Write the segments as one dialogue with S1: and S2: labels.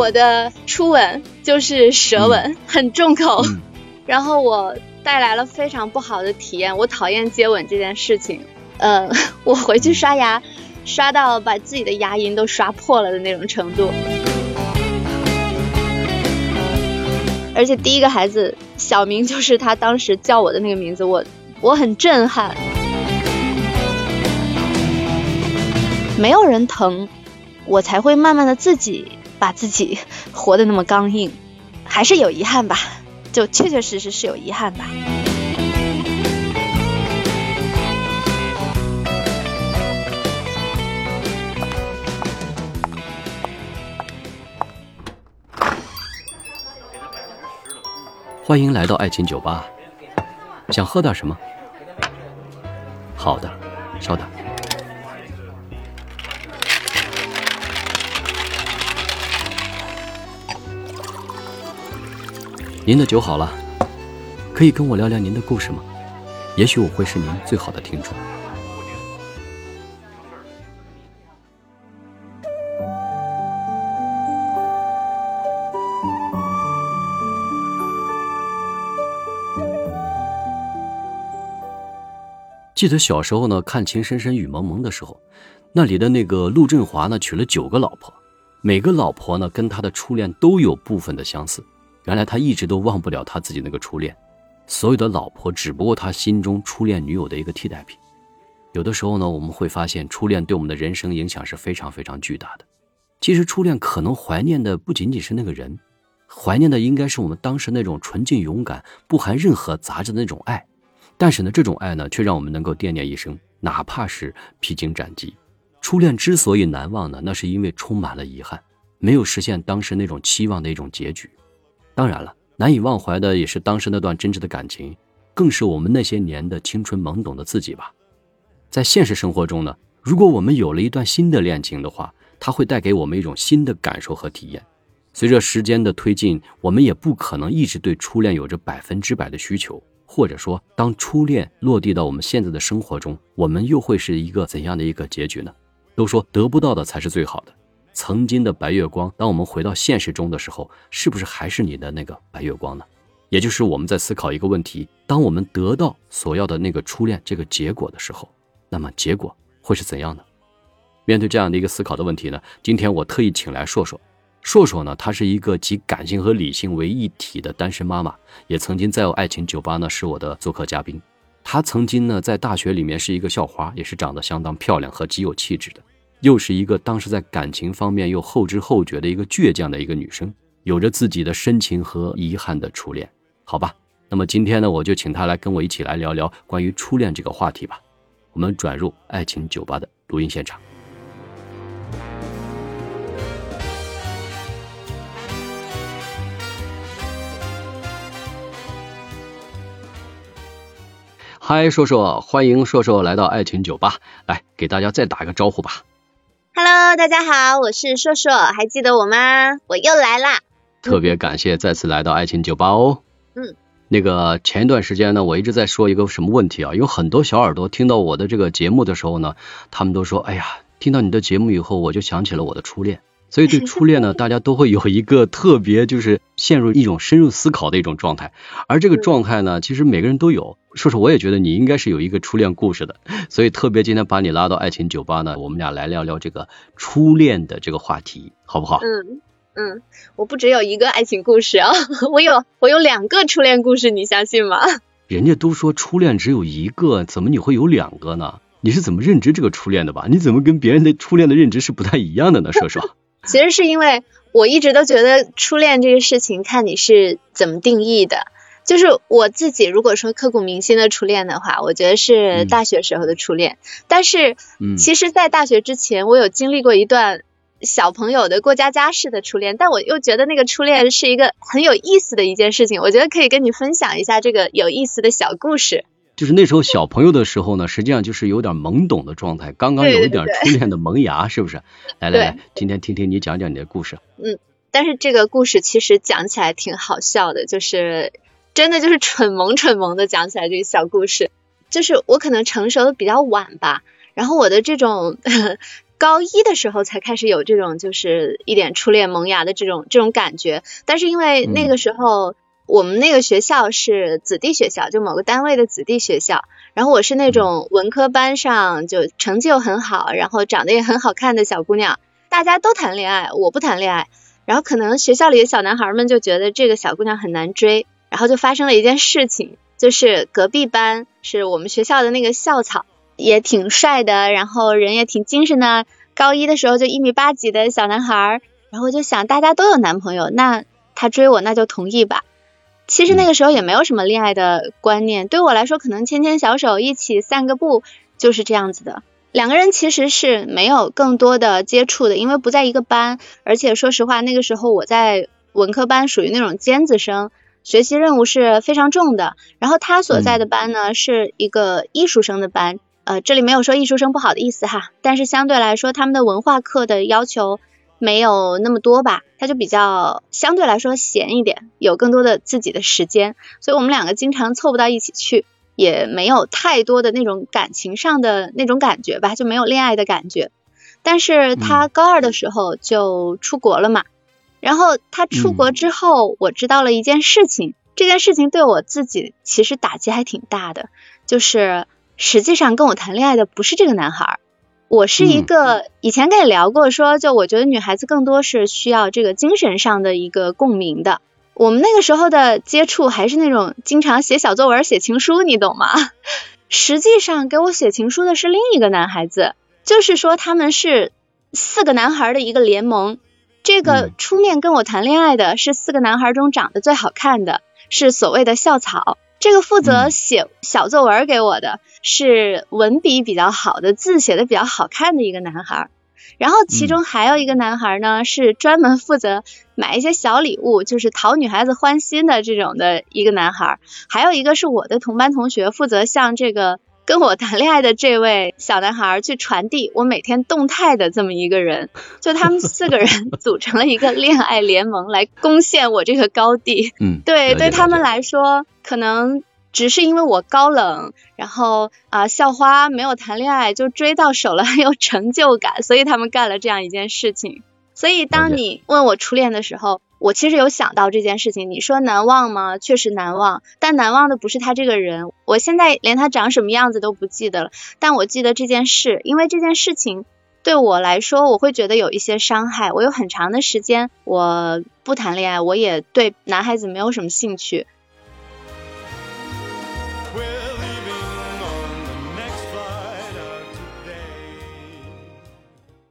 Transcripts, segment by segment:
S1: 我的初吻就是舌吻，很重口，然后我带来了非常不好的体验。我讨厌接吻这件事情。呃，我回去刷牙，刷到把自己的牙龈都刷破了的那种程度。而且第一个孩子小名就是他当时叫我的那个名字，我我很震撼。没有人疼，我才会慢慢的自己把自己活得那么刚硬，还是有遗憾吧，就确确实实是有遗憾吧。
S2: 欢迎来到爱情酒吧，想喝点什么？好的，稍等。您的酒好了，可以跟我聊聊您的故事吗？也许我会是您最好的听众。记得小时候呢，看《情深深雨蒙蒙》的时候，那里的那个陆振华呢，娶了九个老婆，每个老婆呢，跟他的初恋都有部分的相似。原来他一直都忘不了他自己那个初恋，所有的老婆只不过他心中初恋女友的一个替代品。有的时候呢，我们会发现初恋对我们的人生影响是非常非常巨大的。其实初恋可能怀念的不仅仅是那个人，怀念的应该是我们当时那种纯净勇敢、不含任何杂质的那种爱。但是呢，这种爱呢，却让我们能够惦念一生，哪怕是披荆斩棘。初恋之所以难忘呢，那是因为充满了遗憾，没有实现当时那种期望的一种结局。当然了，难以忘怀的也是当时那段真挚的感情，更是我们那些年的青春懵懂的自己吧。在现实生活中呢，如果我们有了一段新的恋情的话，它会带给我们一种新的感受和体验。随着时间的推进，我们也不可能一直对初恋有着百分之百的需求。或者说，当初恋落地到我们现在的生活中，我们又会是一个怎样的一个结局呢？都说得不到的才是最好的。曾经的白月光，当我们回到现实中的时候，是不是还是你的那个白月光呢？也就是我们在思考一个问题：当我们得到所要的那个初恋这个结果的时候，那么结果会是怎样的？面对这样的一个思考的问题呢？今天我特意请来硕硕。硕硕呢，她是一个集感性和理性为一体的单身妈妈，也曾经在我爱情酒吧呢是我的做客嘉宾。她曾经呢在大学里面是一个校花，也是长得相当漂亮和极有气质的，又是一个当时在感情方面又后知后觉的一个倔强的一个女生，有着自己的深情和遗憾的初恋。好吧，那么今天呢，我就请她来跟我一起来聊聊关于初恋这个话题吧。我们转入爱情酒吧的录音现场。嗨，硕硕，欢迎硕硕来到爱情酒吧，来给大家再打一个招呼吧。
S1: Hello，大家好，我是硕硕，还记得我吗？我又来啦。
S2: 特别感谢再次来到爱情酒吧哦。
S1: 嗯。
S2: 那个前一段时间呢，我一直在说一个什么问题啊？有很多小耳朵听到我的这个节目的时候呢，他们都说，哎呀，听到你的节目以后，我就想起了我的初恋。所以对初恋呢，大家都会有一个特别，就是陷入一种深入思考的一种状态。而这个状态呢，其实每个人都有。说说，我也觉得你应该是有一个初恋故事的。所以特别今天把你拉到爱情酒吧呢，我们俩来聊聊这个初恋的这个话题，好不好？
S1: 嗯嗯，我不只有一个爱情故事啊，我有我有两个初恋故事，你相信吗？
S2: 人家都说初恋只有一个，怎么你会有两个呢？你是怎么认知这个初恋的吧？你怎么跟别人的初恋的认知是不太一样的呢？说说。
S1: 其实是因为我一直都觉得初恋这个事情，看你是怎么定义的。就是我自己如果说刻骨铭心的初恋的话，我觉得是大学时候的初恋。但是，其实，在大学之前，我有经历过一段小朋友的过家家式的初恋，但我又觉得那个初恋是一个很有意思的一件事情。我觉得可以跟你分享一下这个有意思的小故事。
S2: 就是那时候小朋友的时候呢，实际上就是有点懵懂的状态，刚刚有一点初恋的萌芽，是不是？来来来，今天听听你讲讲你的故事。
S1: 嗯，但是这个故事其实讲起来挺好笑的，就是真的就是蠢萌蠢萌的讲起来这个小故事。就是我可能成熟的比较晚吧，然后我的这种高一的时候才开始有这种就是一点初恋萌芽的这种这种感觉，但是因为那个时候我们那个学校是子弟学校，就某个单位的子弟学校，然后我是那种文科班上就成绩又很好，然后长得也很好看的小姑娘，大家都谈恋爱，我不谈恋爱，然后可能学校里的小男孩们就觉得这个小姑娘很难追，然后就发生了一件事情，就是隔壁班是我们学校的那个校草。也挺帅的，然后人也挺精神的。高一的时候就一米八几的小男孩，然后就想大家都有男朋友，那他追我那就同意吧。其实那个时候也没有什么恋爱的观念，对我来说可能牵牵小手一起散个步就是这样子的。两个人其实是没有更多的接触的，因为不在一个班，而且说实话那个时候我在文科班属于那种尖子生，学习任务是非常重的。然后他所在的班呢是一个艺术生的班。呃，这里没有说艺术生不好的意思哈，但是相对来说，他们的文化课的要求没有那么多吧，他就比较相对来说闲一点，有更多的自己的时间，所以我们两个经常凑不到一起去，也没有太多的那种感情上的那种感觉吧，就没有恋爱的感觉。但是他高二的时候就出国了嘛，然后他出国之后，我知道了一件事情，这件事情对我自己其实打击还挺大的，就是。实际上跟我谈恋爱的不是这个男孩，我是一个以前跟你聊过，说就我觉得女孩子更多是需要这个精神上的一个共鸣的。我们那个时候的接触还是那种经常写小作文、写情书，你懂吗？实际上给我写情书的是另一个男孩子，就是说他们是四个男孩的一个联盟。这个出面跟我谈恋爱的是四个男孩中长得最好看的，是所谓的校草。这个负责写小作文给我的是文笔比较好的、字写的比较好看的一个男孩，然后其中还有一个男孩呢，是专门负责买一些小礼物，就是讨女孩子欢心的这种的一个男孩，还有一个是我的同班同学，负责向这个。跟我谈恋爱的这位小男孩去传递我每天动态的这么一个人，就他们四个人组成了一个恋爱联盟来攻陷我这个高地。
S2: 嗯，
S1: 对，对他们来说，可能只是因为我高冷，然后啊校花没有谈恋爱就追到手了，很有成就感，所以他们干了这样一件事情。所以当你问我初恋的时候。我其实有想到这件事情，你说难忘吗？确实难忘，但难忘的不是他这个人，我现在连他长什么样子都不记得了，但我记得这件事，因为这件事情对我来说，我会觉得有一些伤害。我有很长的时间我不谈恋爱，我也对男孩子没有什么兴趣。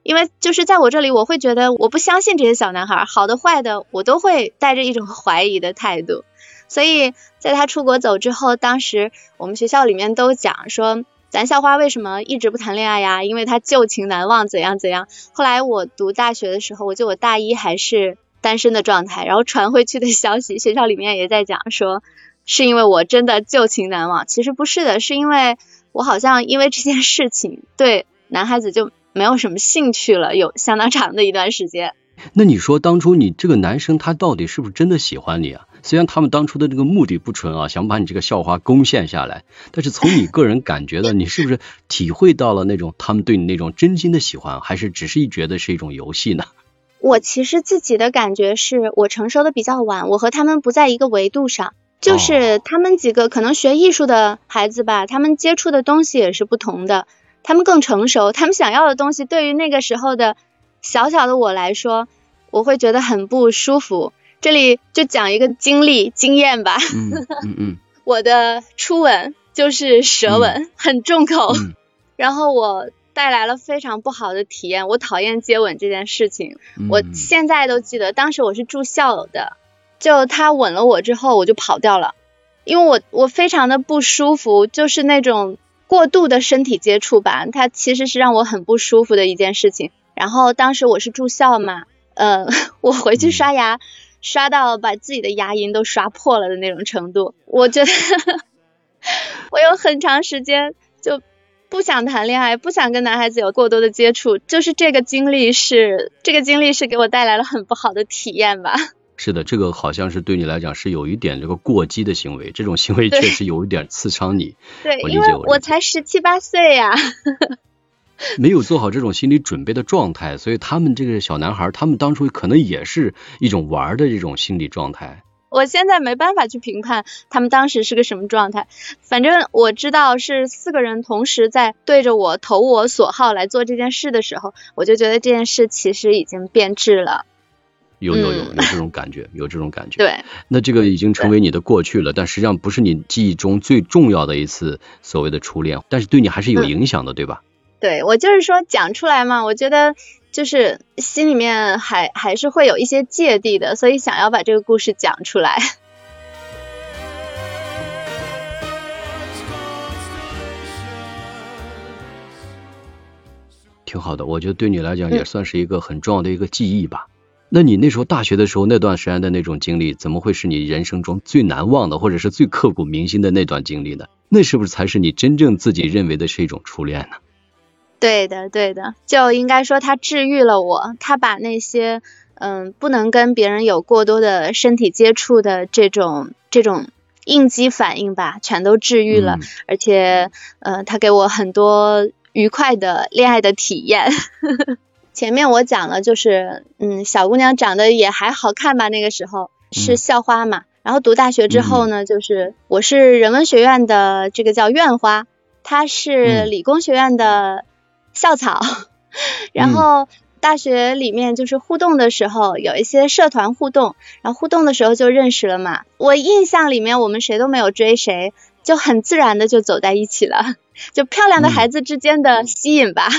S1: 因为就是在我这里，我会觉得我不相信这些小男孩，好的坏的，我都会带着一种 怀疑的态度。所以在他出国走之后，当时我们学校里面都讲说，咱校花为什么一直不谈恋爱呀？因为他旧情难忘，怎样怎样。后来我读大学的时候，我就我大一还是单身的状态，然后传回去的消息，学校里面也在讲说，是因为我真的旧情难忘。其实不是的，是因为我好像因为这件事情对男孩子就。没有什么兴趣了，有相当长的一段时间。
S2: 那你说当初你这个男生他到底是不是真的喜欢你啊？虽然他们当初的这个目的不纯啊，想把你这个校花攻陷下来，但是从你个人感觉的，你是不是体会到了那种他们对你那种真心的喜欢，还是只是觉得是一种游戏呢？
S1: 我其实自己的感觉是我成熟的比较晚，我和他们不在一个维度上，就是他们几个可能学艺术的孩子吧，他们接触的东西也是不同的。他们更成熟，他们想要的东西对于那个时候的小小的我来说，我会觉得很不舒服。这里就讲一个经历经验吧。
S2: 嗯嗯嗯。
S1: 我的初吻就是舌吻，很重口，然后我带来了非常不好的体验。我讨厌接吻这件事情，我现在都记得，当时我是住校的，就他吻了我之后，我就跑掉了，因为我我非常的不舒服，就是那种。过度的身体接触吧，它其实是让我很不舒服的一件事情。然后当时我是住校嘛，呃，我回去刷牙，刷到把自己的牙龈都刷破了的那种程度。我觉得 我有很长时间就不想谈恋爱，不想跟男孩子有过多的接触，就是这个经历是这个经历是给我带来了很不好的体验吧。
S2: 是的，这个好像是对你来讲是有一点这个过激的行为，这种行为确实有一点刺伤你。
S1: 对，因为我才十七八岁呀。
S2: 没有做好这种心理准备的状态，所以他们这个小男孩，他们当初可能也是一种玩的这种心理状态。
S1: 我现在没办法去评判他们当时是个什么状态，反正我知道是四个人同时在对着我投我所好来做这件事的时候，我就觉得这件事其实已经变质了。
S2: 有有有有这种感觉，有这种感觉。
S1: 对，
S2: 那这个已经成为你的过去了，但实际上不是你记忆中最重要的一次所谓的初恋，但是对你还是有影响的，对吧？
S1: 对，我就是说讲出来嘛，我觉得就是心里面还还是会有一些芥蒂的，所以想要把这个故事讲出来。
S2: 挺好的，我觉得对你来讲也算是一个很重要的一个记忆吧。那你那时候大学的时候那段时间的那种经历，怎么会是你人生中最难忘的，或者是最刻骨铭心的那段经历呢？那是不是才是你真正自己认为的是一种初恋呢？
S1: 对的，对的，就应该说他治愈了我，他把那些嗯不能跟别人有过多的身体接触的这种这种应激反应吧，全都治愈了，而且呃他给我很多愉快的恋爱的体验。前面我讲了，就是嗯，小姑娘长得也还好看吧，那个时候是校花嘛。然后读大学之后呢，就是我是人文学院的这个叫院花，她是理工学院的校草。然后大学里面就是互动的时候，有一些社团互动，然后互动的时候就认识了嘛。我印象里面我们谁都没有追谁，就很自然的就走在一起了，就漂亮的孩子之间的吸引吧。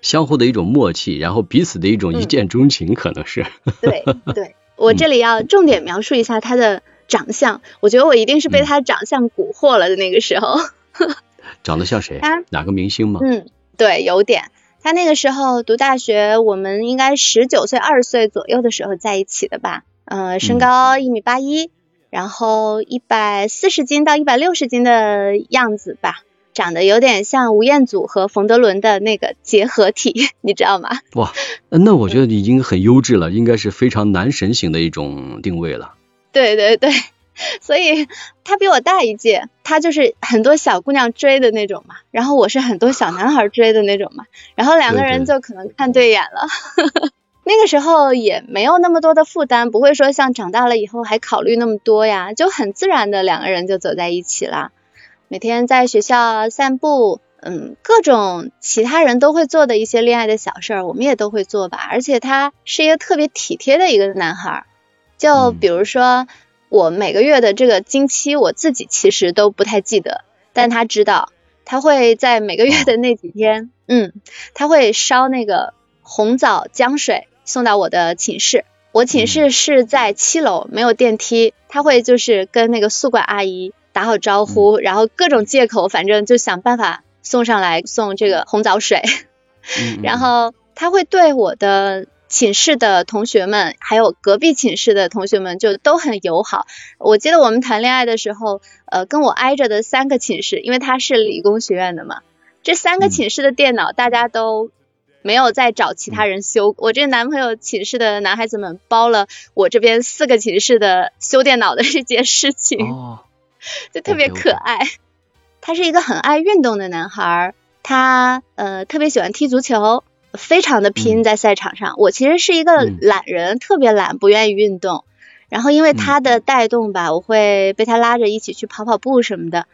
S2: 相互的一种默契，然后彼此的一种一见钟情，可能是。
S1: 对 对，我这里要重点描述一下他的长相，我觉得我一定是被他长相蛊惑了的那个时候。
S2: 长得像谁？哪个明星吗？
S1: 嗯，对，有点。他那个时候读大学，我们应该十九岁、二十岁左右的时候在一起的吧？呃，身高一米八一，然后一百四十斤到一百六十斤的样子吧。长得有点像吴彦祖和冯德伦的那个结合体，你知道吗？
S2: 哇，那我觉得已经很优质了，应该是非常男神型的一种定位了。
S1: 对对对，所以他比我大一届，他就是很多小姑娘追的那种嘛，然后我是很多小男孩追的那种嘛，然后两个人就可能看对眼了。那个时候也没有那么多的负担，不会说像长大了以后还考虑那么多呀，就很自然的两个人就走在一起了。每天在学校散步，嗯，各种其他人都会做的一些恋爱的小事儿，我们也都会做吧。而且他是一个特别体贴的一个男孩，就比如说我每个月的这个经期，我自己其实都不太记得，但他知道，他会在每个月的那几天，嗯，他会烧那个红枣姜水送到我的寝室。我寝室是在七楼，没有电梯，他会就是跟那个宿管阿姨。打好招呼，然后各种借口，反正就想办法送上来送这个红枣水。然后他会对我的寝室的同学们，还有隔壁寝室的同学们，就都很友好。我记得我们谈恋爱的时候，呃，跟我挨着的三个寝室，因为他是理工学院的嘛，这三个寝室的电脑大家都没有再找其他人修。我这个男朋友寝室的男孩子们包了我这边四个寝室的修电脑的这件事情。就特别可爱，他是一个很爱运动的男孩，他呃特别喜欢踢足球，非常的拼在赛场上。我其实是一个懒人，特别懒，不愿意运动。然后因为他的带动吧，我会被他拉着一起去跑跑步什么的。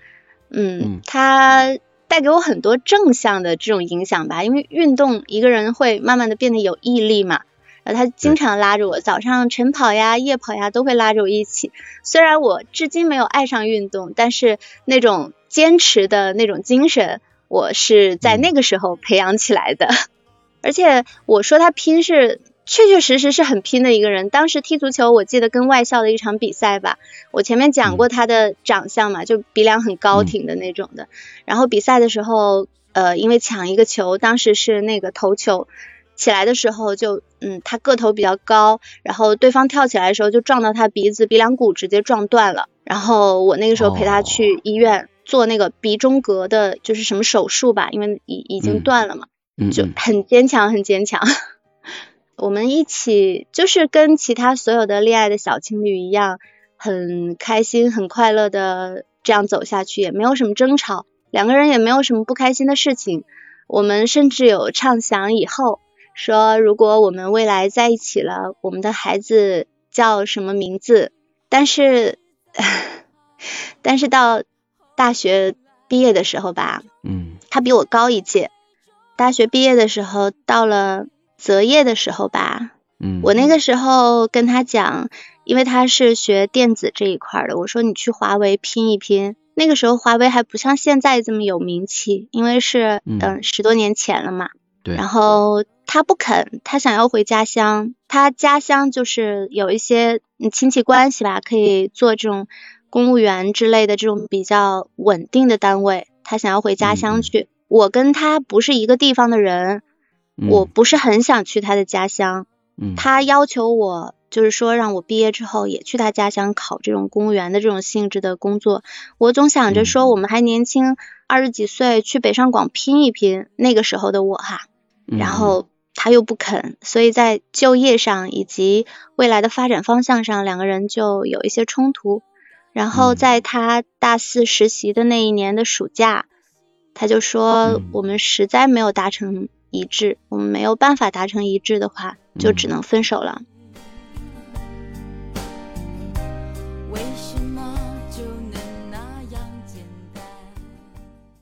S1: 嗯，他带给我很多正向的这种影响吧，因为运动一个人会慢慢的变得有毅力嘛。然后他经常拉着我，早上晨跑呀、夜跑呀，都会拉着我一起。虽然我至今没有爱上运动，但是那种坚持的那种精神，我是在那个时候培养起来的。而且我说他拼是确确实实是很拼的一个人。当时踢足球，我记得跟外校的一场比赛吧，我前面讲过他的长相嘛，就鼻梁很高挺的那种的。然后比赛的时候，呃，因为抢一个球，当时是那个头球。起来的时候就，嗯，他个头比较高，然后对方跳起来的时候就撞到他鼻子，鼻梁骨直接撞断了。然后我那个时候陪他去医院做那个鼻中隔的，就是什么手术吧，因为已已经断了嘛，就很坚强，很坚强。我们一起就是跟其他所有的恋爱的小情侣一样，很开心、很快乐的这样走下去，也没有什么争吵，两个人也没有什么不开心的事情。我们甚至有畅想以后，说如果我们未来在一起了，我们的孩子叫什么名字？但是，但是到大学毕业的时候吧，
S2: 嗯，
S1: 他比我高一届。大学毕业的时候，到了择业的时候吧，
S2: 嗯，
S1: 我那个时候跟他讲，因为他是学电子这一块的，我说你去华为拼一拼。那个时候华为还不像现在这么有名气，因为是嗯十多年前了嘛。
S2: 对。
S1: 然后他不肯，他想要回家乡，他家乡就是有一些亲戚关系吧，可以做这种公务员之类的这种比较稳定的单位，他想要回家乡去。我跟他不是一个地方的人，我不是很想去他的家乡。
S2: 嗯。
S1: 他要求我，就是说让我毕业之后也去他家乡考这种公务员的这种性质的工作。我总想着说，我们还年轻，二十几岁去北上广拼一拼。那个时候的我哈，然后他又不肯，所以在就业上以及未来的发展方向上，两个人就有一些冲突。然后在他大四实习的那一年的暑假。他就说，我们实在没有达成一致，我们没有办法达成一致的话，就只能分手了。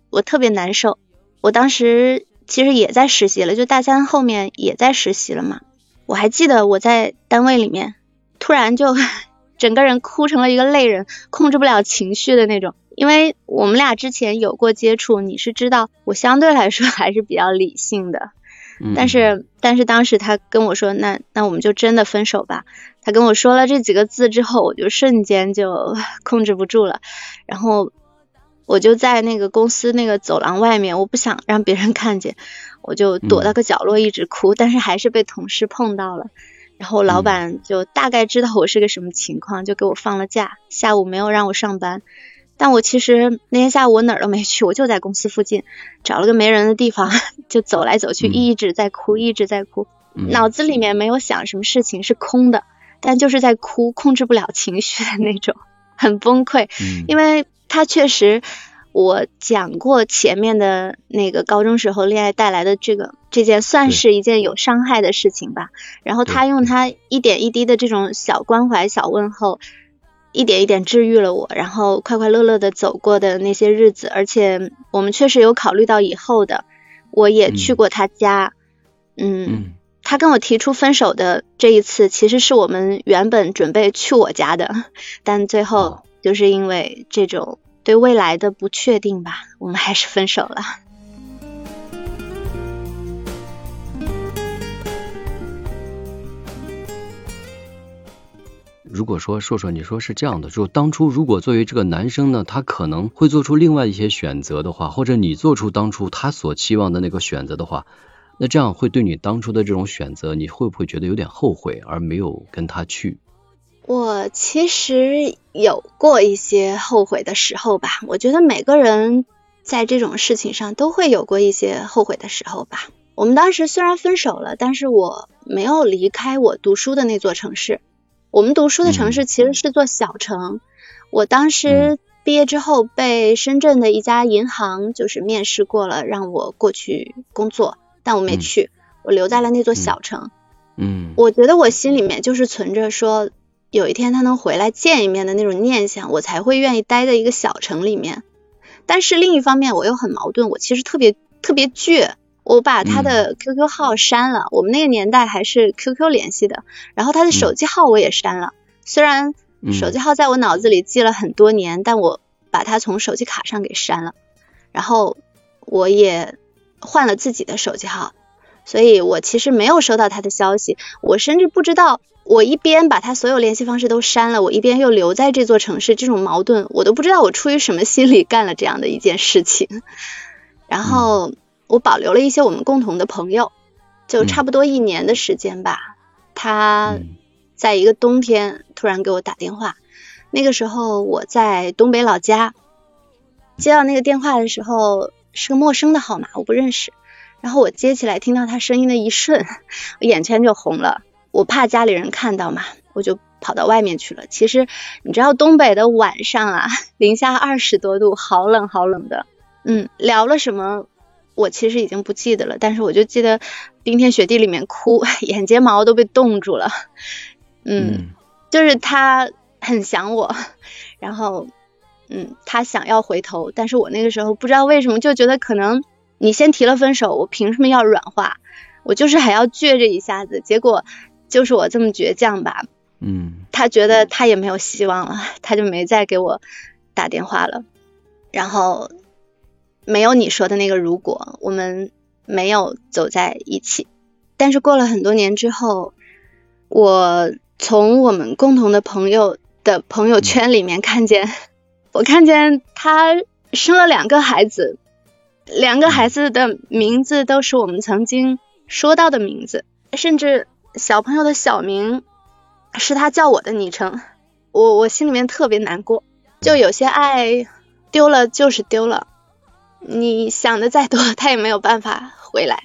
S1: 我特别难受，我当时其实也在实习了，就大三后面也在实习了嘛。我还记得我在单位里面，突然就 整个人哭成了一个泪人，控制不了情绪的那种。因为我们俩之前有过接触，你是知道我相对来说还是比较理性的，但是但是当时他跟我说，那那我们就真的分手吧。他跟我说了这几个字之后，我就瞬间就 控制不住了，然后我就在那个公司那个走廊外面，我不想让别人看见，我就躲到个角落一直哭，但是还是被同事碰到了，然后老板就大概知道我是个什么情况，就给我放了假，下午没有让我上班。但我其实那天下午我哪儿都没去，我就在公司附近找了个没人的地方，就走来走去，一直在哭，一直在哭，脑子里面没有想什么事情，是空的，但就是在哭，控制不了情绪的那种，很崩溃。因为他确实，我讲过前面的那个高中时候恋爱带来的这个这件，算是一件有伤害的事情吧。然后他用他一点一滴的这种小关怀、小问候。一点一点治愈了我，然后快快乐乐的走过的那些日子，而且我们确实有考虑到以后的，我也去过他家，嗯，他跟我提出分手的这一次，其实是我们原本准备去我家的，但最后就是因为这种对未来的不确定吧，我们还是分手了。
S2: 如果说硕硕，你说是这样的，就当初如果作为这个男生呢，他可能会做出另外一些选择的话，或者你做出当初他所期望的那个选择的话，那这样会对你当初的这种选择，你会不会觉得有点后悔而没有跟他去？
S1: 我其实有过一些后悔的时候吧，我觉得每个人在这种事情上都会有过一些后悔的时候吧。我们当时虽然分手了，但是我没有离开我读书的那座城市。我们读书的城市其实是座小城，我当时毕业之后被深圳的一家银行就是面试过了，让我过去工作，但我没去，我留在了那座小城。
S2: 嗯，
S1: 我觉得我心里面就是存着说，有一天他能回来见一面的那种念想，我才会愿意待在一个小城里面。但是另一方面我又很矛盾，我其实特别特别倔。我把他的 QQ 号删了，我们那个年代还是 QQ 联系的，然后他的手机号我也删了。虽然手机号在我脑子里记了很多年，但我把它从手机卡上给删了。然后我也换了自己的手机号，所以我其实没有收到他的消息。我甚至不知道，我一边把他所有联系方式都删了，我一边又留在这座城市，这种矛盾我都不知道我出于什么心理干了这样的一件事情。然后。我保留了一些我们共同的朋友，就差不多一年的时间吧。他在一个冬天突然给我打电话，那个时候我在东北老家，接到那个电话的时候是个陌生的号码，我不认识。然后我接起来，听到他声音的一瞬，我眼圈就红了。我怕家里人看到嘛，我就跑到外面去了。其实你知道东北的晚上啊，零下二十多度，好冷好冷的。嗯，聊了什么？我其实已经不记得了，但是我就记得冰天雪地里面哭，眼睫毛都被冻住了。嗯，就是他很想我，然后嗯，他想要回头，但是我那个时候不知道为什么就觉得可能你先提了分手，我凭什么要软化？我就是还要倔着一下子，结果就是我这么倔强吧。
S2: 嗯，
S1: 他觉得他也没有希望了，他就没再给我打电话了，然后。没有你说的那个如果，我们没有走在一起。但是过了很多年之后，我从我们共同的朋友的朋友圈里面看见，我看见他生了两个孩子，两个孩子的名字都是我们曾经说到的名字，甚至小朋友的小名是他叫我的昵称。我我心里面特别难过，就有些爱丢了就是丢了。你想的再多，他也没有办法回来。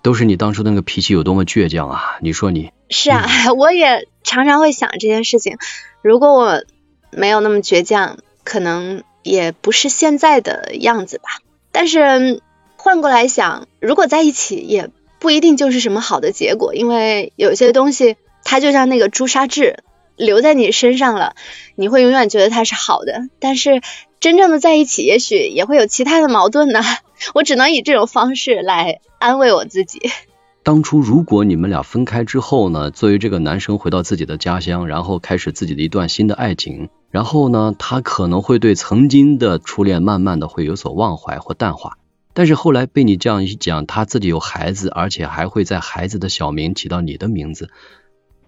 S2: 都是你当初那个脾气有多么倔强啊！你说你
S1: 是啊，我也常常会想这件事情。如果我没有那么倔强，可能也不是现在的样子吧。但是换过来想，如果在一起，也不一定就是什么好的结果，因为有些东西。它就像那个朱砂痣留在你身上了，你会永远觉得它是好的。但是真正的在一起，也许也会有其他的矛盾呢。我只能以这种方式来安慰我自己。
S2: 当初如果你们俩分开之后呢，作为这个男生回到自己的家乡，然后开始自己的一段新的爱情，然后呢，他可能会对曾经的初恋慢慢的会有所忘怀或淡化。但是后来被你这样一讲，他自己有孩子，而且还会在孩子的小名起到你的名字。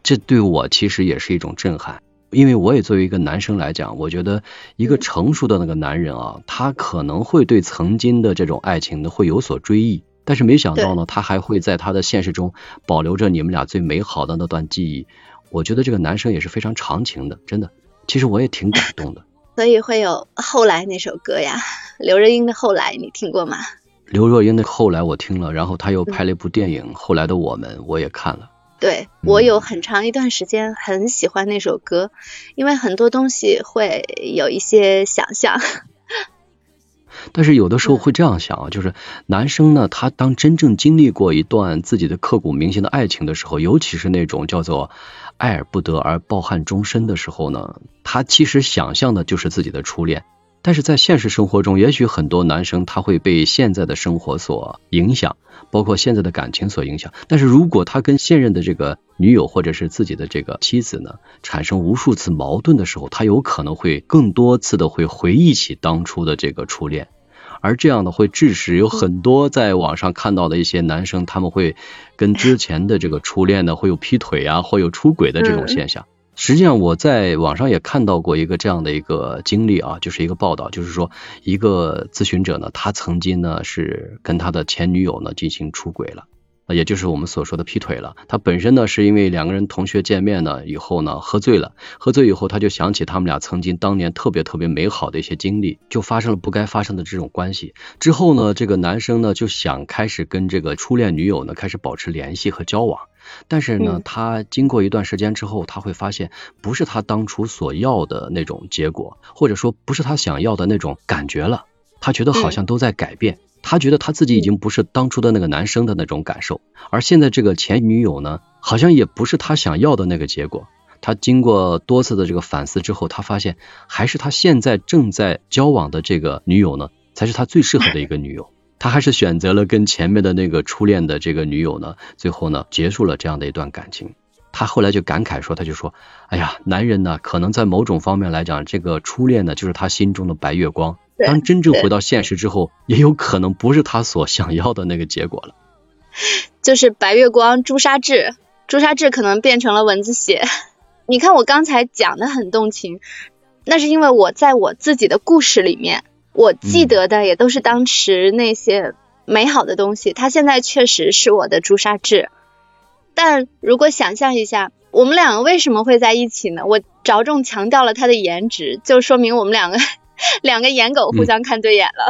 S2: 这对我其实也是一种震撼，因为我也作为一个男生来讲，我觉得一个成熟的那个男人啊，他可能会对曾经的这种爱情呢会有所追忆，但是没想到呢，他还会在他的现实中保留着你们俩最美好的那段记忆。我觉得这个男生也是非常长情的，真的。其实我也挺感动的。
S1: 所以会有后来那首歌呀，刘若英的《后来》，你听过吗？
S2: 刘若英的《后来》我听了，然后他又拍了一部电影《后来的我们》，我也看了。
S1: 对我有很长一段时间很喜欢那首歌，因为很多东西会有一些想象。
S2: 但是有的时候会这样想啊，就是男生呢，他当真正经历过一段自己的刻骨铭心的爱情的时候，尤其是那种叫做爱而不得而抱憾终身的时候呢，他其实想象的就是自己的初恋。但是在现实生活中，也许很多男生他会被现在的生活所影响，包括现在的感情所影响。但是如果他跟现任的这个女友或者是自己的这个妻子呢，产生无数次矛盾的时候，他有可能会更多次的会回忆起当初的这个初恋，而这样呢会致使有很多在网上看到的一些男生，他们会跟之前的这个初恋呢会有劈腿啊，会有出轨的这种现象。实际上，我在网上也看到过一个这样的一个经历啊，就是一个报道，就是说一个咨询者呢，他曾经呢是跟他的前女友呢进行出轨了，也就是我们所说的劈腿了。他本身呢是因为两个人同学见面呢以后呢喝醉了，喝醉以后他就想起他们俩曾经当年特别特别美好的一些经历，就发生了不该发生的这种关系。之后呢，这个男生呢就想开始跟这个初恋女友呢开始保持联系和交往。但是呢，他经过一段时间之后，他会发现不是他当初所要的那种结果，或者说不是他想要的那种感觉了。他觉得好像都在改变，他觉得他自己已经不是当初的那个男生的那种感受，而现在这个前女友呢，好像也不是他想要的那个结果。他经过多次的这个反思之后，他发现还是他现在正在交往的这个女友呢，才是他最适合的一个女友。他还是选择了跟前面的那个初恋的这个女友呢，最后呢结束了这样的一段感情。他后来就感慨说，他就说，哎呀，男人呢，可能在某种方面来讲，这个初恋呢就是他心中的白月光。当真正回到现实之后，也有可能不是他所想要的那个结果了。
S1: 就是白月光朱砂痣，朱砂痣可能变成了蚊子血。你看我刚才讲的很动情，那是因为我在我自己的故事里面。我记得的也都是当时那些美好的东西，他现在确实是我的朱砂痣。但如果想象一下，我们两个为什么会在一起呢？我着重强调了他的颜值，就说明我们两个 两个颜狗互相看对眼了。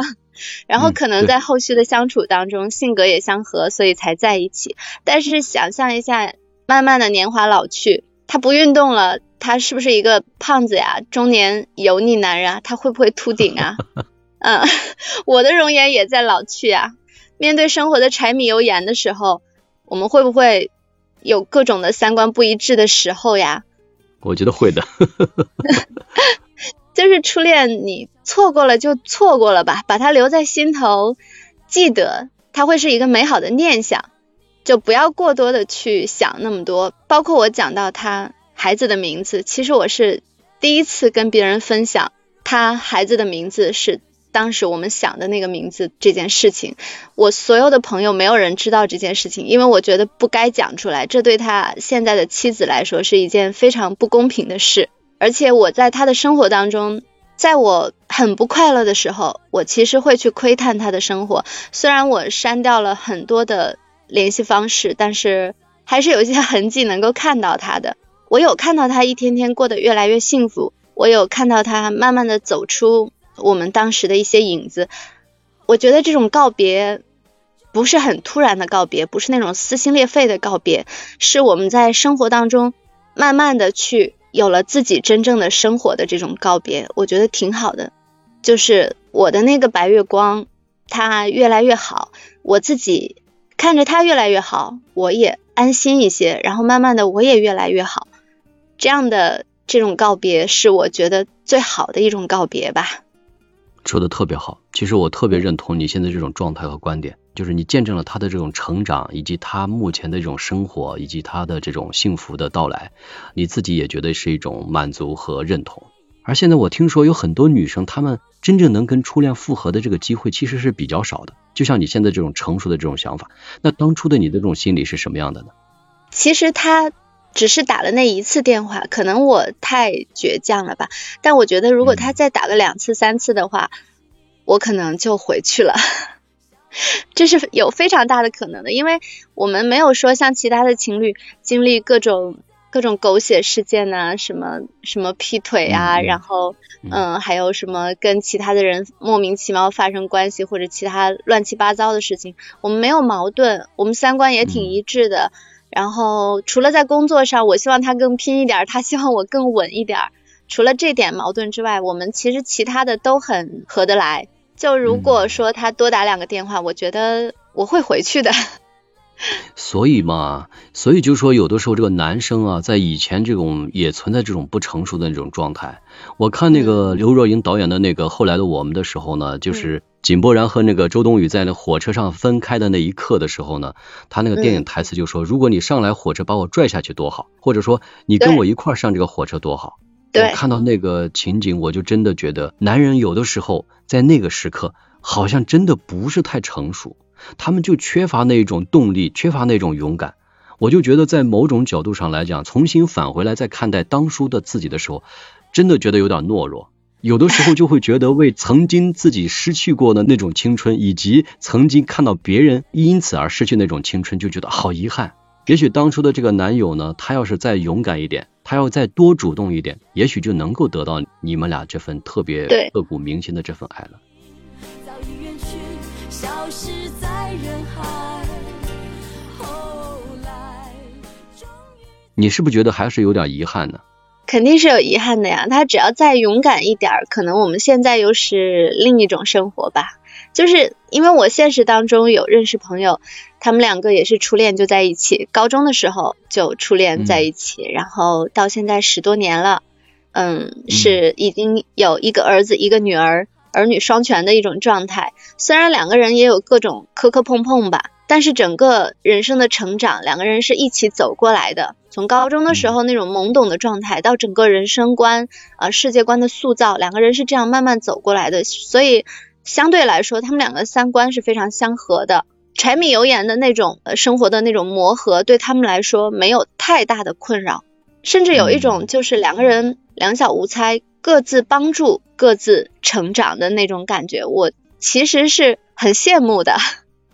S1: 然后可能在后续的相处当中，性格也相合，所以才在一起。但是想象一下，慢慢的年华老去。他不运动了，他是不是一个胖子呀？中年油腻男人啊，他会不会秃顶啊？嗯，我的容颜也在老去啊。面对生活的柴米油盐的时候，我们会不会有各种的三观不一致的时候呀？
S2: 我觉得会的。
S1: 就是初恋，你错过了就错过了吧，把它留在心头，记得它会是一个美好的念想，就不要过多的去想那么多。包括我讲到他孩子的名字，其实我是第一次跟别人分享他孩子的名字是当时我们想的那个名字这件事情。我所有的朋友没有人知道这件事情，因为我觉得不该讲出来，这对他现在的妻子来说是一件非常不公平的事。而且我在他的生活当中，在我很不快乐的时候，我其实会去窥探他的生活。虽然我删掉了很多的联系方式，但是还是有一些痕迹能够看到他的。我有看到他一天天过得越来越幸福，我有看到他慢慢的走出我们当时的一些影子。我觉得这种告别不是很突然的告别，不是那种撕心裂肺的告别，是我们在生活当中慢慢的去。有了自己真正的生活的这种告别，我觉得挺好的。就是我的那个白月光，它越来越好，我自己看着它越来越好，我也安心一些。然后慢慢的，我也越来越好。这样的这种告别，是我觉得最好的一种告别吧。
S2: 说的特别好，其实我特别认同你现在这种状态和观点，就是你见证了他的这种成长，以及他目前的这种生活，以及他的这种幸福的到来，你自己也觉得是一种满足和认同。而现在我听说有很多女生，她们真正能跟初恋复合的这个机会其实是比较少的。就像你现在这种成熟的这种想法，那当初的你的这种心理是什么样的呢？
S1: 其实他。只是打了那一次电话，可能我太倔强了吧。但我觉得，如果他再打个两次、三次的话，我可能就回去了。这是有非常大的可能的，因为我们没有说像其他的情侣经历各种各种狗血事件呐，什么什么劈腿啊，然后嗯，还有什么跟其他的人莫名其妙发生关系或者其他乱七八糟的事情。我们没有矛盾，我们三观也挺一致的。然后除了在工作上，我希望他更拼一点，他希望我更稳一点。除了这点矛盾之外，我们其实其他的都很合得来。就如果说他多打两个电话，我觉得我会回去的。
S2: 所以嘛，所以就说有的时候这个男生啊，在以前这种也存在这种不成熟的那种状态。我看那个刘若英导演的那个后来的我们的时候呢，就是。井柏然和那个周冬雨在那火车上分开的那一刻的时候呢，他那个电影台词就说：“如果你上来火车把我拽下去多好，或者说你跟我一块上这个火车多好。”
S1: 我
S2: 看到那个情景，我就真的觉得，男人有的时候在那个时刻好像真的不是太成熟，他们就缺乏那种动力，缺乏那种勇敢。我就觉得在某种角度上来讲，重新返回来再看待当初的自己的时候，真的觉得有点懦弱。有的时候就会觉得为曾经自己失去过的那种青春，以及曾经看到别人因此而失去那种青春，就觉得好遗憾。也许当初的这个男友呢，他要是再勇敢一点，他要再多主动一点，也许就能够得到你们俩这份特别刻骨铭心的这份爱了。你是不是觉得还是有点遗憾呢？
S1: 肯定是有遗憾的呀，他只要再勇敢一点儿，可能我们现在又是另一种生活吧。就是因为我现实当中有认识朋友，他们两个也是初恋就在一起，高中的时候就初恋在一起，然后到现在十多年了，嗯，是已经有一个儿子一个女儿，儿女双全的一种状态。虽然两个人也有各种磕磕碰碰吧。但是整个人生的成长，两个人是一起走过来的。从高中的时候那种懵懂的状态，到整个人生观啊世界观的塑造，两个人是这样慢慢走过来的。所以相对来说，他们两个三观是非常相合的。柴米油盐的那种生活的那种磨合，对他们来说没有太大的困扰，甚至有一种就是两个人两小无猜，各自帮助各自成长的那种感觉。我其实是很羡慕的。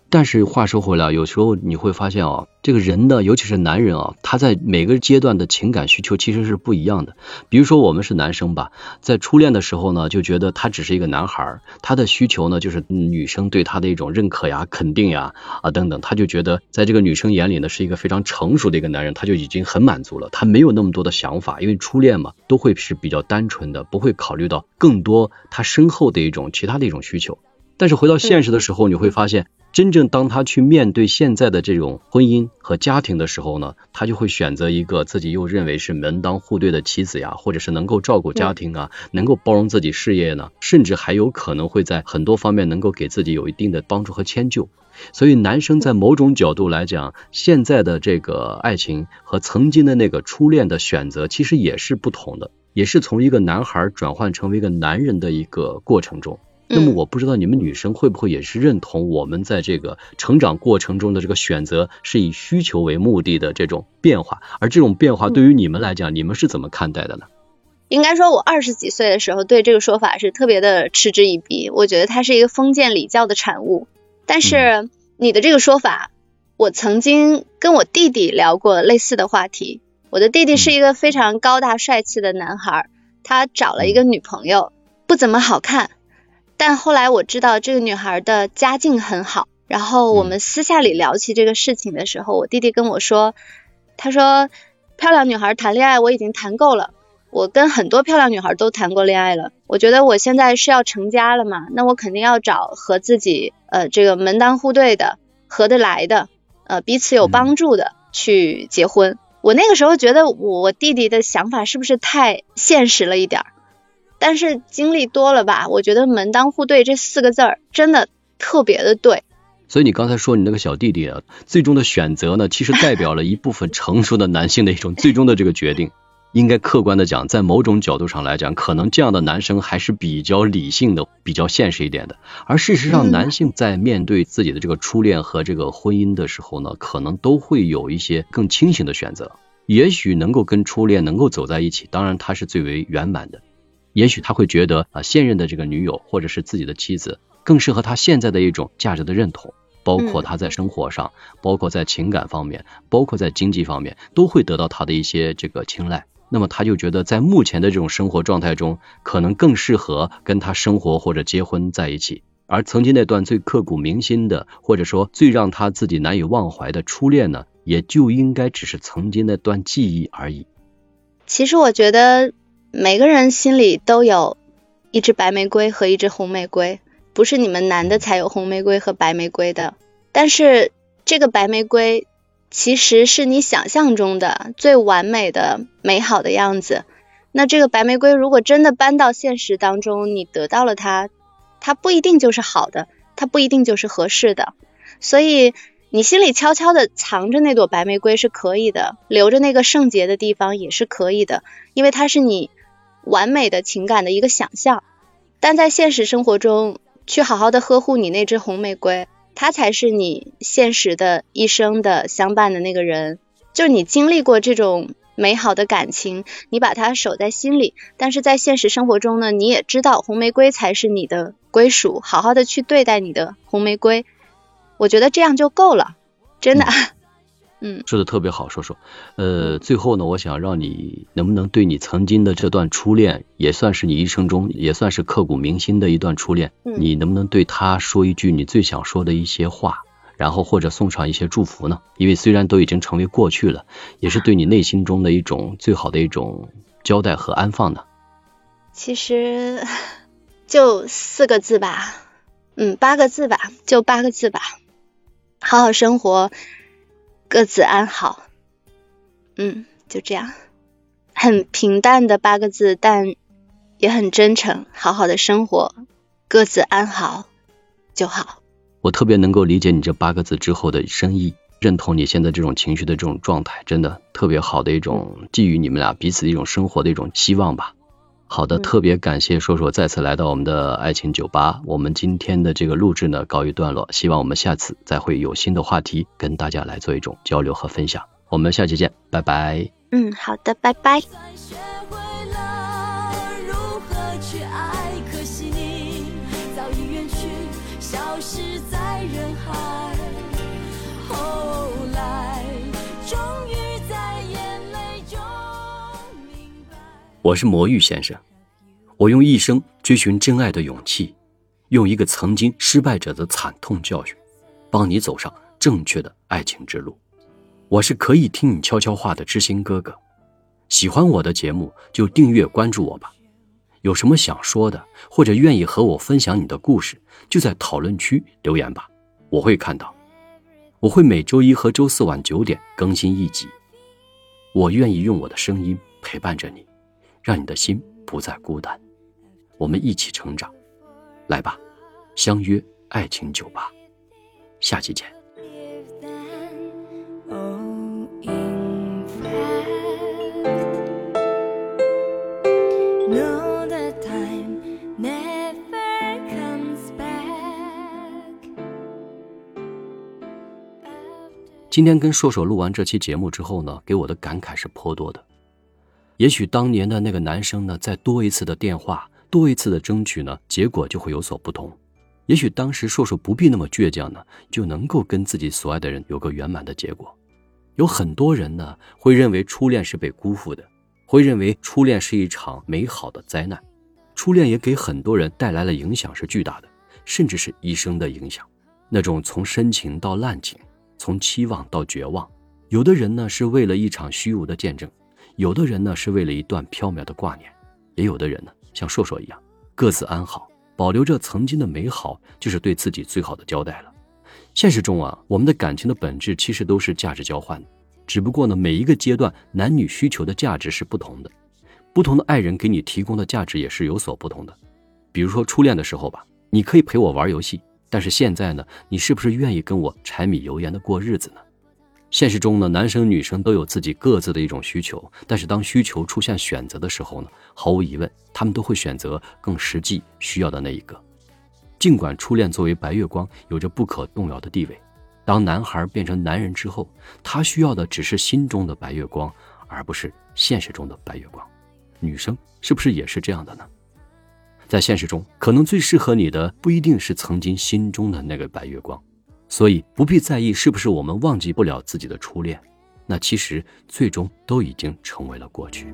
S2: 但是话说回来，有时候你会发现啊，这个人呢，尤其是男人啊，他在每个阶段的情感需求其实是不一样的。比如说我们是男生吧，在初恋的时候呢，就觉得他只是一个男孩，他的需求呢就是女生对他的一种认可呀、肯定呀啊等等，他就觉得在这个女生眼里呢是一个非常成熟的一个男人，他就已经很满足了，他没有那么多的想法，因为初恋嘛，都会是比较单纯的，不会考虑到更多他身后的一种其他的一种需求。但是回到现实的时候，你会发现。真正当他去面对现在的这种婚姻和家庭的时候呢，他就会选择一个自己又认为是门当户对的妻子呀，或者是能够照顾家庭啊，能够包容自己事业呢，甚至还有可能会在很多方面能够给自己有一定的帮助和迁就。所以，男生在某种角度来讲，现在的这个爱情和曾经的那个初恋的选择，其实也是不同的，也是从一个男孩转换成为一个男人的一个过程中。那么我不知道你们女生会不会也是认同我们在这个成长过程中的这个选择是以需求为目的的这种变化，而这种变化对于你们来讲，你们是怎么看待的呢？
S1: 应该说，我二十几岁的时候对这个说法是特别的嗤之以鼻，我觉得它是一个封建礼教的产物。但是你的这个说法，我曾经跟我弟弟聊过类似的话题。我的弟弟是一个非常高大帅气的男孩，他找了一个女朋友，不怎么好看。但后来我知道这个女孩的家境很好，然后我们私下里聊起这个事情的时候，我弟弟跟我说，他说漂亮女孩谈恋爱我已经谈够了，我跟很多漂亮女孩都谈过恋爱了，我觉得我现在是要成家了嘛，那我肯定要找和自己呃这个门当户对的、合得来的、呃彼此有帮助的去结婚。我那个时候觉得我弟弟的想法是不是太现实了一点儿？但是经历多了吧，我觉得门当户对这四个字儿真的特别的对。
S2: 所以你刚才说你那个小弟弟啊，最终的选择呢，其实代表了一部分成熟的男性的一种 最终的这个决定。应该客观的讲，在某种角度上来讲，可能这样的男生还是比较理性的、比较现实一点的。而事实上，男性在面对自己的这个初恋和这个婚姻的时候呢，可能都会有一些更清醒的选择。也许能够跟初恋能够走在一起，当然他是最为圆满的。也许他会觉得啊，现任的这个女友或者是自己的妻子更适合他现在的一种价值的认同，包括他在生活上，包括在情感方面，包括在经济方面，都会得到他的一些这个青睐。那么他就觉得在目前的这种生活状态中，可能更适合跟他生活或者结婚在一起。而曾经那段最刻骨铭心的，或者说最让他自己难以忘怀的初恋呢，也就应该只是曾经那段记忆而已。
S1: 其实我觉得。每个人心里都有一只白玫瑰和一只红玫瑰，不是你们男的才有红玫瑰和白玫瑰的。但是这个白玫瑰其实是你想象中的最完美的、美好的样子。那这个白玫瑰如果真的搬到现实当中，你得到了它，它不一定就是好的，它不一定就是合适的。所以你心里悄悄的藏着那朵白玫瑰是可以的，留着那个圣洁的地方也是可以的，因为它是你。完美的情感的一个想象，但在现实生活中，去好好的呵护你那只红玫瑰，它才是你现实的一生的相伴的那个人。就你经历过这种美好的感情，你把它守在心里，但是在现实生活中呢，你也知道红玫瑰才是你的归属，好好的去对待你的红玫瑰，我觉得这样就够了，真的。
S2: 说的特别好，说说，呃，最后呢，我想让你能不能对你曾经的这段初恋，也算是你一生中也算是刻骨铭心的一段初恋，你能不能对他说一句你最想说的一些话，然后或者送上一些祝福呢？因为虽然都已经成为过去了，也是对你内心中的一种最好的一种交代和安放呢。
S1: 其实就四个字吧，嗯，八个字吧，就八个字吧，好好生活。各自安好，嗯，就这样，很平淡的八个字，但也很真诚。好好的生活，各自安好就好。
S2: 我特别能够理解你这八个字之后的深意，认同你现在这种情绪的这种状态，真的特别好的一种寄予你们俩彼此的一种生活的一种希望吧。好的，特别感谢硕硕再次来到我们的爱情酒吧。我们今天的这个录制呢告一段落，希望我们下次再会有新的话题跟大家来做一种交流和分享。我们下期见，拜拜。
S1: 嗯，好的，拜拜。
S3: 消失在人海。后来，终
S2: 我是魔芋先生，我用一生追寻真爱的勇气，用一个曾经失败者的惨痛教训，帮你走上正确的爱情之路。我是可以听你悄悄话的知心哥哥。喜欢我的节目就订阅关注我吧。有什么想说的，或者愿意和我分享你的故事，就在讨论区留言吧，我会看到。我会每周一和周四晚九点更新一集。我愿意用我的声音陪伴着你，让你的心不再孤单。我们一起成长，来吧，相约爱情酒吧，下期见。今天跟硕硕录完这期节目之后呢，给我的感慨是颇多的。也许当年的那个男生呢，再多一次的电话，多一次的争取呢，结果就会有所不同。也许当时硕硕不必那么倔强呢，就能够跟自己所爱的人有个圆满的结果。有很多人呢，会认为初恋是被辜负的，会认为初恋是一场美好的灾难。初恋也给很多人带来了影响是巨大的，甚至是一生的影响。那种从深情到滥情，从期望到绝望，有的人呢是为了一场虚无的见证，有的人呢是为了一段缥缈的挂念，也有的人呢像硕硕一样，各自安好，保留着曾经的美好，就是对自己最好的交代了。现实中啊，我们的感情的本质其实都是价值交换的，只不过呢，每一个阶段男女需求的价值是不同的，不同的爱人给你提供的价值也是有所不同的。比如说初恋的时候吧，你可以陪我玩游戏，但是现在呢，你是不是愿意跟我柴米油盐的过日子呢？现实中呢，男生女生都有自己各自的一种需求，但是当需求出现选择的时候呢，毫无疑问，他们都会选择更实际需要的那一个。尽管初恋作为白月光有着不可动摇的地位，当男孩变成男人之后，他需要的只是心中的白月光，而不是现实中的白月光。女生是不是也是这样的呢？在现实中，可能最适合你的不一定是曾经心中的那个白月光，所以不必在意是不是我们忘记不了自己的初恋，那其实最终都已经成为了过去。